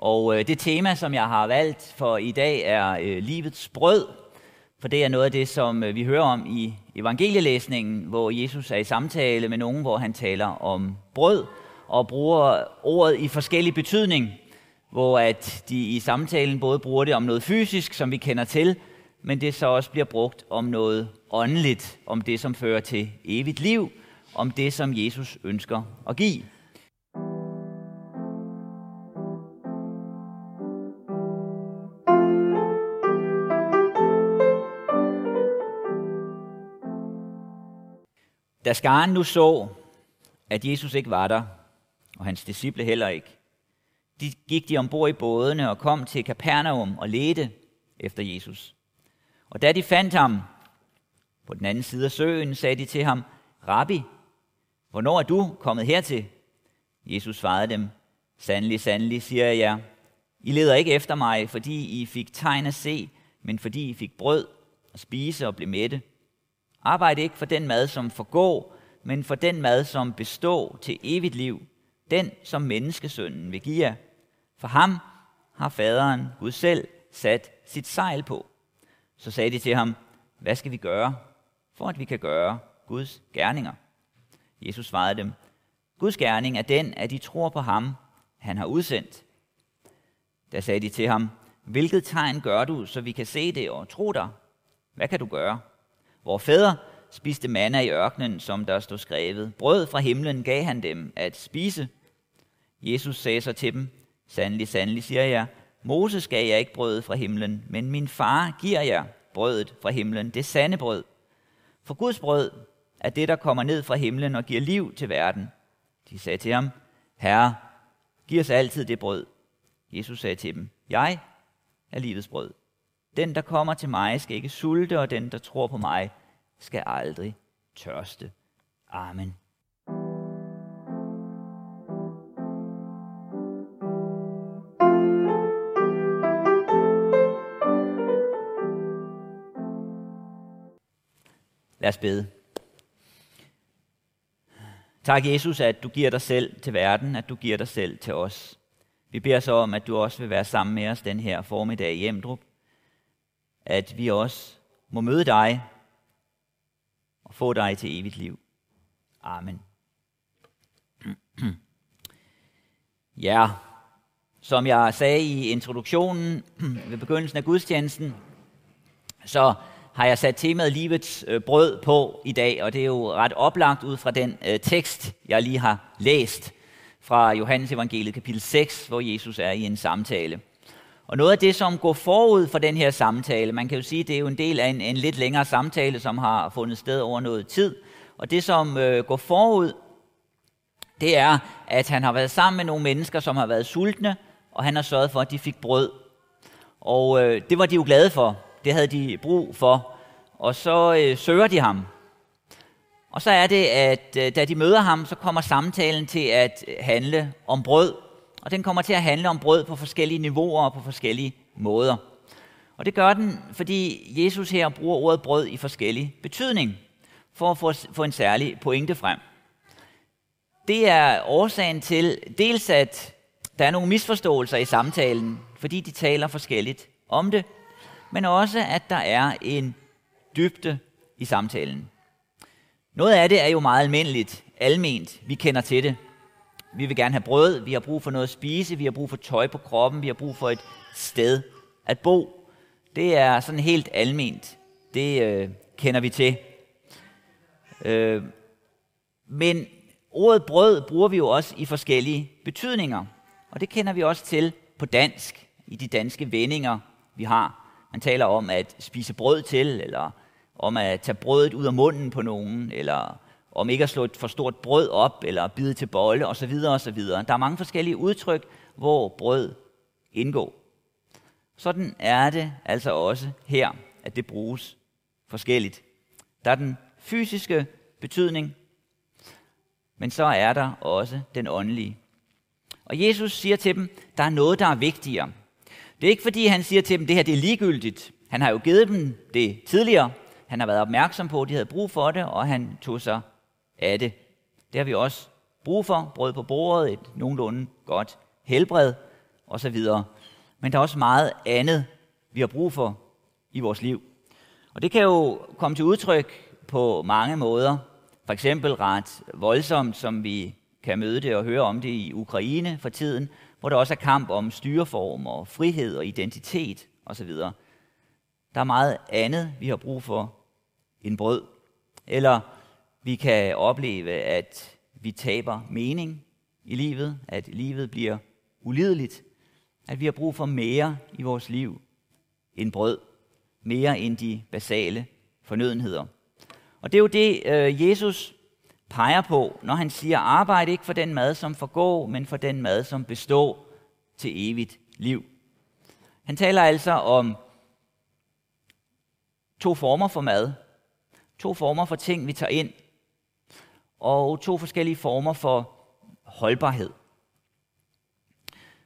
Og øh, det tema, som jeg har valgt for i dag, er øh, livets brød. For det er noget af det, som øh, vi hører om i evangelielæsningen, hvor Jesus er i samtale med nogen, hvor han taler om brød og bruger ordet i forskellig betydning. Hvor at de i samtalen både bruger det om noget fysisk, som vi kender til, men det så også bliver brugt om noget åndeligt, om det, som fører til evigt liv, om det, som Jesus ønsker at give. Da skaren nu så, at Jesus ikke var der, og hans disciple heller ikke, de gik de ombord i bådene og kom til Kapernaum og ledte efter Jesus. Og da de fandt ham på den anden side af søen, sagde de til ham, Rabbi, hvornår er du kommet hertil? Jesus svarede dem, Sandelig, sandelig, siger jeg jer, I leder ikke efter mig, fordi I fik tegn at se, men fordi I fik brød at spise og blev mætte. Arbejd ikke for den mad, som forgår, men for den mad, som består til evigt liv, den, som menneskesønnen vil give jer. For ham har faderen, Gud selv, sat sit sejl på. Så sagde de til ham, hvad skal vi gøre, for at vi kan gøre Guds gerninger? Jesus svarede dem, Guds gerning er den, at de tror på ham, han har udsendt. Da sagde de til ham, hvilket tegn gør du, så vi kan se det og tro dig? Hvad kan du gøre? Hvor fædre spiste manna i ørkenen, som der stod skrevet. Brød fra himlen gav han dem at spise. Jesus sagde så til dem, Sandelig, sandelig, siger jeg, Moses gav jeg ikke brødet fra himlen, men min far giver jer brødet fra himlen, det sande brød. For Guds brød er det, der kommer ned fra himlen og giver liv til verden. De sagde til ham, Herre, giv os altid det brød. Jesus sagde til dem, Jeg er livets brød. Den, der kommer til mig, skal ikke sulte, og den, der tror på mig, skal aldrig tørste. Amen. Lad os bede. Tak, Jesus, at du giver dig selv til verden, at du giver dig selv til os. Vi beder så om, at du også vil være sammen med os den her formiddag i Emdrup. At vi også må møde dig og få dig til evigt liv. Amen. Ja, som jeg sagde i introduktionen ved begyndelsen af gudstjenesten, så har jeg sat temaet livets øh, brød på i dag, og det er jo ret oplagt ud fra den øh, tekst, jeg lige har læst fra Johannes evangeliet kapitel 6, hvor Jesus er i en samtale. Og noget af det, som går forud for den her samtale, man kan jo sige, det er jo en del af en, en lidt længere samtale, som har fundet sted over noget tid. Og det, som øh, går forud, det er, at han har været sammen med nogle mennesker, som har været sultne, og han har sørget for, at de fik brød. Og øh, det var de jo glade for. Det havde de brug for. Og så øh, søger de ham. Og så er det, at øh, da de møder ham, så kommer samtalen til at handle om brød. Og den kommer til at handle om brød på forskellige niveauer og på forskellige måder. Og det gør den, fordi Jesus her bruger ordet brød i forskellig betydning, for at få, en særlig pointe frem. Det er årsagen til dels, at der er nogle misforståelser i samtalen, fordi de taler forskelligt om det, men også, at der er en dybde i samtalen. Noget af det er jo meget almindeligt, alment. Vi kender til det. Vi vil gerne have brød, vi har brug for noget at spise, vi har brug for tøj på kroppen, vi har brug for et sted at bo. Det er sådan helt alment. Det øh, kender vi til. Øh, men ordet brød bruger vi jo også i forskellige betydninger. Og det kender vi også til på dansk, i de danske vendinger, vi har. Man taler om at spise brød til, eller om at tage brødet ud af munden på nogen, eller om ikke at slå et for stort brød op, eller bide til bolle, osv. osv. Der er mange forskellige udtryk, hvor brød indgår. Sådan er det altså også her, at det bruges forskelligt. Der er den fysiske betydning, men så er der også den åndelige. Og Jesus siger til dem, der er noget, der er vigtigere. Det er ikke fordi, han siger til dem, det her det er ligegyldigt. Han har jo givet dem det tidligere. Han har været opmærksom på, at de havde brug for det, og han tog sig af det. Det har vi også brug for. Brød på bordet, et nogenlunde godt helbred osv. Men der er også meget andet, vi har brug for i vores liv. Og det kan jo komme til udtryk på mange måder. For eksempel ret voldsomt, som vi kan møde det og høre om det i Ukraine for tiden, hvor der også er kamp om styreform og frihed og identitet osv. Der er meget andet, vi har brug for end brød. Eller vi kan opleve, at vi taber mening i livet, at livet bliver ulideligt, at vi har brug for mere i vores liv end brød, mere end de basale fornødenheder. Og det er jo det, øh, Jesus peger på, når han siger, arbejd ikke for den mad, som forgår, men for den mad, som består til evigt liv. Han taler altså om to former for mad, to former for ting, vi tager ind, og to forskellige former for holdbarhed.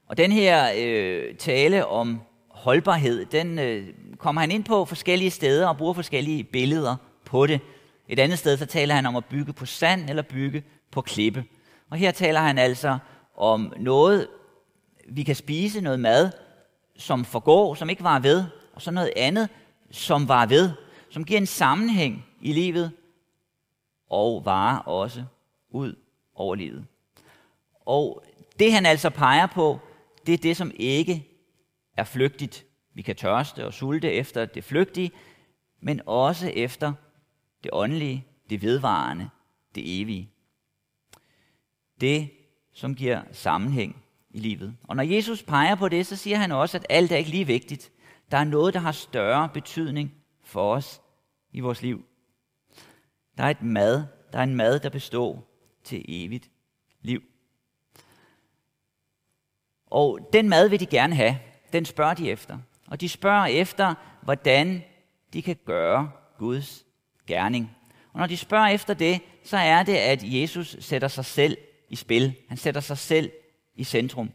Og den her øh, tale om holdbarhed, den øh, kommer han ind på forskellige steder og bruger forskellige billeder på det. Et andet sted, så taler han om at bygge på sand eller bygge på klippe. Og her taler han altså om noget, vi kan spise, noget mad, som forgår, som ikke var ved, og så noget andet, som var ved, som giver en sammenhæng i livet, og varer også ud over livet. Og det han altså peger på, det er det, som ikke er flygtigt. Vi kan tørste og sulte efter det flygtige, men også efter det åndelige, det vedvarende, det evige. Det, som giver sammenhæng i livet. Og når Jesus peger på det, så siger han også, at alt er ikke lige vigtigt. Der er noget, der har større betydning for os i vores liv. Der er et mad, der er en mad, der består til evigt liv. Og den mad vil de gerne have. Den spørger de efter. Og de spørger efter, hvordan de kan gøre Guds gerning. Og når de spørger efter det, så er det, at Jesus sætter sig selv i spil. Han sætter sig selv i centrum.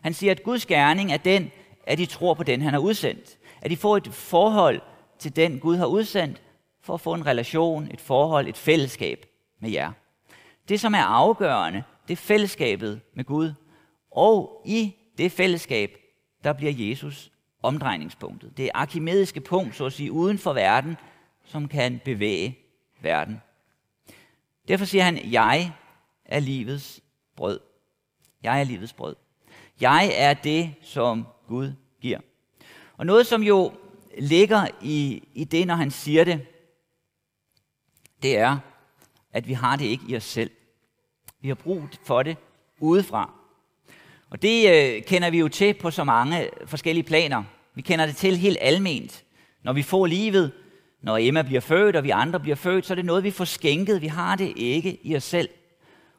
Han siger, at Guds gerning er den, at de tror på den, han har udsendt. At de får et forhold til den, Gud har udsendt, for at få en relation, et forhold, et fællesskab med jer. Det, som er afgørende, det er fællesskabet med Gud. Og i det fællesskab, der bliver Jesus omdrejningspunktet. Det er arkimediske punkt, så at sige, uden for verden, som kan bevæge verden. Derfor siger han, jeg er livets brød. Jeg er livets brød. Jeg er det, som Gud giver. Og noget, som jo ligger i, i det, når han siger det, det er, at vi har det ikke i os selv. Vi har brug for det udefra. Og det øh, kender vi jo til på så mange forskellige planer. Vi kender det til helt alment. Når vi får livet, når Emma bliver født, og vi andre bliver født, så er det noget, vi får skænket. Vi har det ikke i os selv.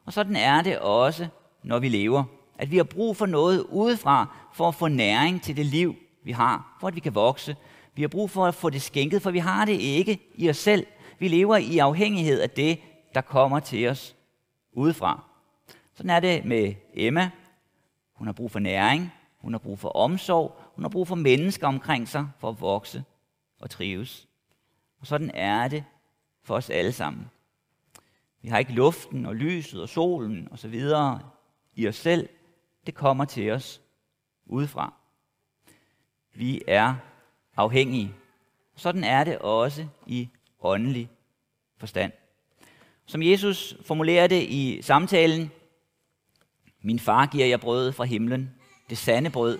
Og sådan er det også, når vi lever. At vi har brug for noget udefra, for at få næring til det liv, vi har. For at vi kan vokse. Vi har brug for at få det skænket, for vi har det ikke i os selv. Vi lever i afhængighed af det, der kommer til os udefra. Sådan er det med Emma. Hun har brug for næring, hun har brug for omsorg, hun har brug for mennesker omkring sig for at vokse og trives. Og sådan er det for os alle sammen. Vi har ikke luften og lyset og solen og så videre i os selv. Det kommer til os udefra. Vi er afhængige. Sådan er det også i åndelig forstand. Som Jesus formulerer det i samtalen, min far giver jer brødet fra himlen, det sande brød.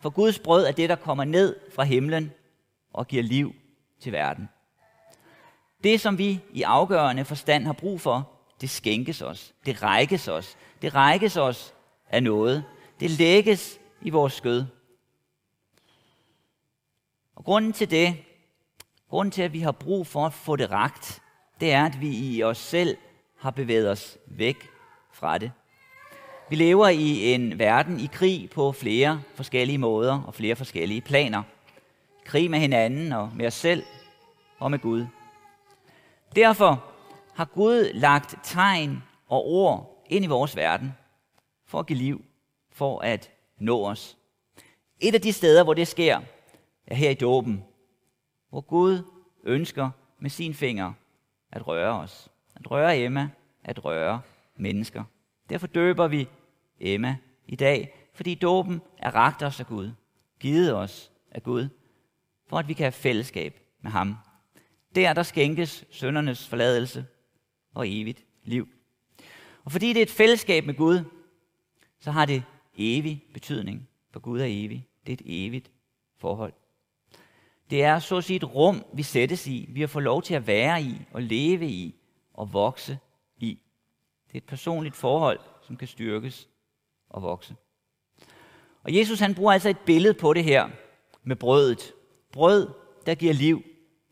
For Guds brød er det, der kommer ned fra himlen og giver liv til verden. Det, som vi i afgørende forstand har brug for, det skænkes os. Det rækkes os. Det rækkes os af noget. Det lægges i vores skød. Og grunden til det, grunden til, at vi har brug for at få det ragt, det er, at vi i os selv har bevæget os væk fra det. Vi lever i en verden i krig på flere forskellige måder og flere forskellige planer. Krig med hinanden og med os selv og med Gud. Derfor har Gud lagt tegn og ord ind i vores verden for at give liv, for at nå os. Et af de steder, hvor det sker, er her i dåben, hvor Gud ønsker med sin finger at røre os. At røre Emma, at røre mennesker. Derfor døber vi Emma i dag, fordi dåben er ragt os af Gud, givet os af Gud, for at vi kan have fællesskab med ham. Der, der skænkes søndernes forladelse og evigt liv. Og fordi det er et fællesskab med Gud, så har det evig betydning, for Gud er evig. Det er et evigt forhold. Det er så at sige et rum, vi sættes i, vi har fået lov til at være i, og leve i, og vokse i. Det er et personligt forhold, som kan styrkes og vokse. Og Jesus han bruger altså et billede på det her med brødet. Brød, der giver liv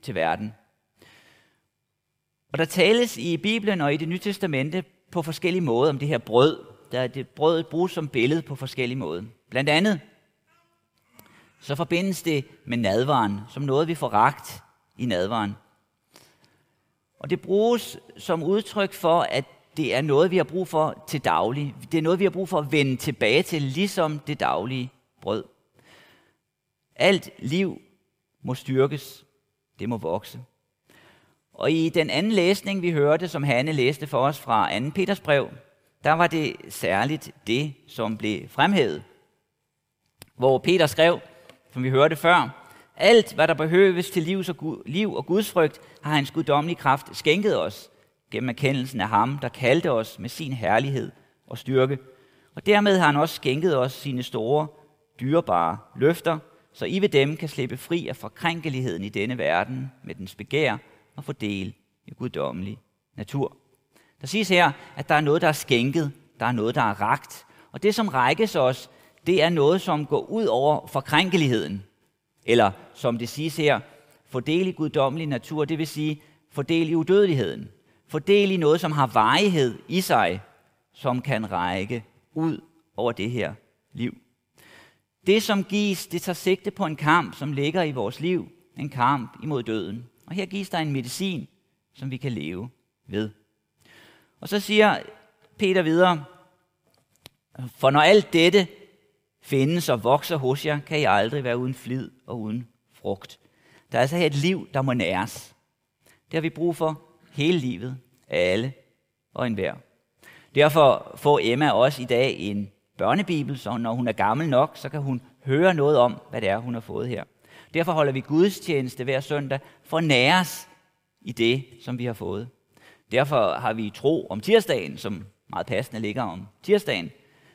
til verden. Og der tales i Bibelen og i det nye testamente på forskellige måder om det her brød. Der er det brødet bruges som billede på forskellige måder. Blandt andet så forbindes det med nadvaren, som noget vi får ragt i nadvaren. Og det bruges som udtryk for, at det er noget, vi har brug for til daglig. Det er noget, vi har brug for at vende tilbage til, ligesom det daglige brød. Alt liv må styrkes. Det må vokse. Og i den anden læsning, vi hørte, som Hanne læste for os fra 2. Peters brev, der var det særligt det, som blev fremhævet. Hvor Peter skrev, som vi hørte før, alt, hvad der behøves til liv og, liv og gudsfrygt, har hans guddommelige kraft skænket os gennem erkendelsen af ham, der kaldte os med sin herlighed og styrke. Og dermed har han også skænket os sine store, dyrebare løfter, så I ved dem kan slippe fri af forkrænkeligheden i denne verden med dens begær og få del i guddommelig natur. Der siges her, at der er noget, der er skænket, der er noget, der er ragt. Og det, som rækkes os, det er noget, som går ud over forkrænkeligheden. Eller som det siges her, fordel i guddommelig natur, det vil sige fordel i udødeligheden. Fordel i noget, som har varighed i sig, som kan række ud over det her liv. Det, som gives, det tager sigte på en kamp, som ligger i vores liv. En kamp imod døden. Og her gives der en medicin, som vi kan leve ved. Og så siger Peter videre, for når alt dette findes og vokser hos jer, kan I aldrig være uden flid og uden frugt. Der er altså her et liv, der må næres. Det har vi brug for hele livet, af alle og enhver. Derfor får Emma også i dag en børnebibel, så når hun er gammel nok, så kan hun høre noget om, hvad det er, hun har fået her. Derfor holder vi gudstjeneste hver søndag for at næres i det, som vi har fået. Derfor har vi tro om tirsdagen, som meget passende ligger om tirsdagen.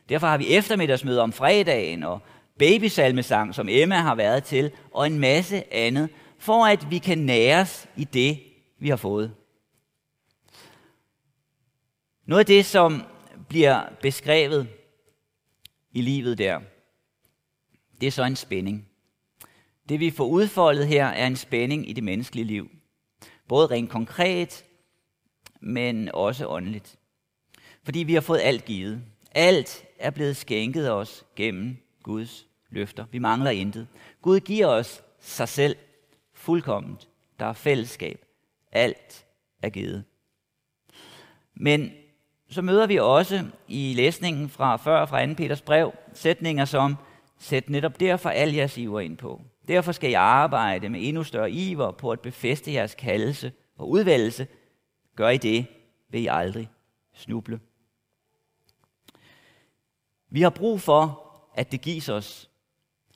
Derfor har vi eftermiddagsmøde om fredagen og babysalmesang, som Emma har været til, og en masse andet, for at vi kan næres i det, vi har fået. Noget af det, som bliver beskrevet i livet der, det er så en spænding. Det vi får udfoldet her er en spænding i det menneskelige liv. Både rent konkret, men også åndeligt. Fordi vi har fået alt givet. Alt er blevet skænket os gennem Guds løfter. Vi mangler intet. Gud giver os sig selv fuldkomment. Der er fællesskab. Alt er givet. Men så møder vi også i læsningen fra før fra 2. Peters brev sætninger som, sæt netop derfor al jeres iver ind på. Derfor skal jeg arbejde med endnu større iver på at befeste jeres kaldelse og udvalgelse. Gør I det, vil I aldrig snuble. Vi har brug for, at det gives os,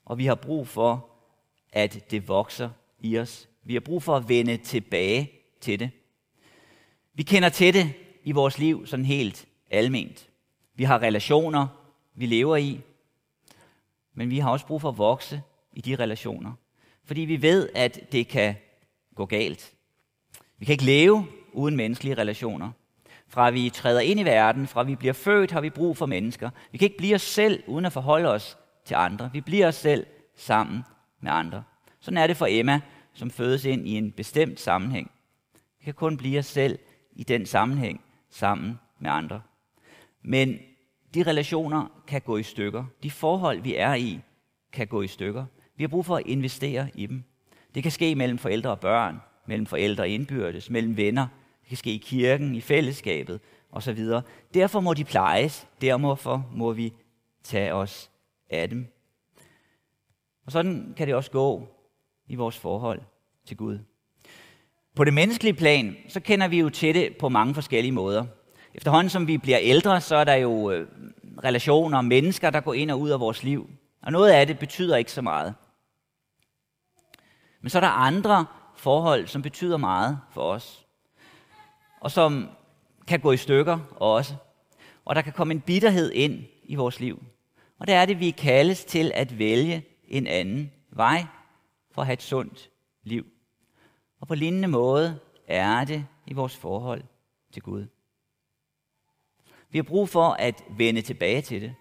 og vi har brug for, at det vokser i os. Vi har brug for at vende tilbage til det. Vi kender til det i vores liv sådan helt alment. Vi har relationer, vi lever i, men vi har også brug for at vokse i de relationer. Fordi vi ved, at det kan gå galt. Vi kan ikke leve uden menneskelige relationer. Fra vi træder ind i verden, fra vi bliver født, har vi brug for mennesker. Vi kan ikke blive os selv, uden at forholde os til andre. Vi bliver os selv sammen med andre. Sådan er det for Emma, som fødes ind i en bestemt sammenhæng. Vi kan kun blive os selv i den sammenhæng sammen med andre. Men De relationer kan gå i stykker. De forhold, vi er i, kan gå i stykker. Vi har brug for at investere i dem. Det kan ske mellem forældre og børn, mellem forældre indbyrdes, mellem venner. Det kan ske i kirken, i fællesskabet osv. Derfor må de plejes. Derfor må vi tage os af dem. Og sådan kan det også gå i vores forhold til Gud. På det menneskelige plan, så kender vi jo til det på mange forskellige måder. Efterhånden som vi bliver ældre, så er der jo øh, relationer og mennesker, der går ind og ud af vores liv. Og noget af det betyder ikke så meget. Men så er der andre forhold, som betyder meget for os. Og som kan gå i stykker også. Og der kan komme en bitterhed ind i vores liv. Og det er det, vi kaldes til at vælge en anden vej for at have et sundt liv. Og på lignende måde er det i vores forhold til Gud. Vi har brug for at vende tilbage til det.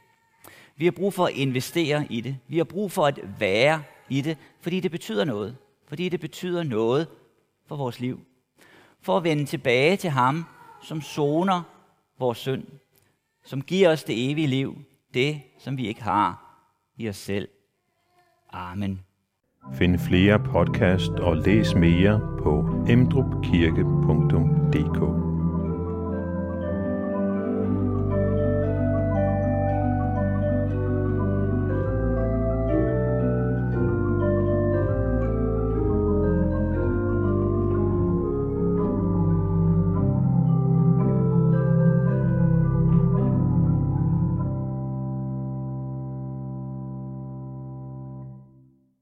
Vi har brug for at investere i det. Vi har brug for at være i det, fordi det betyder noget. Fordi det betyder noget for vores liv. For at vende tilbage til ham, som soner vores synd. Som giver os det evige liv. Det, som vi ikke har i os selv. Amen. Find flere podcast og læs mere på emdrupkirke.dk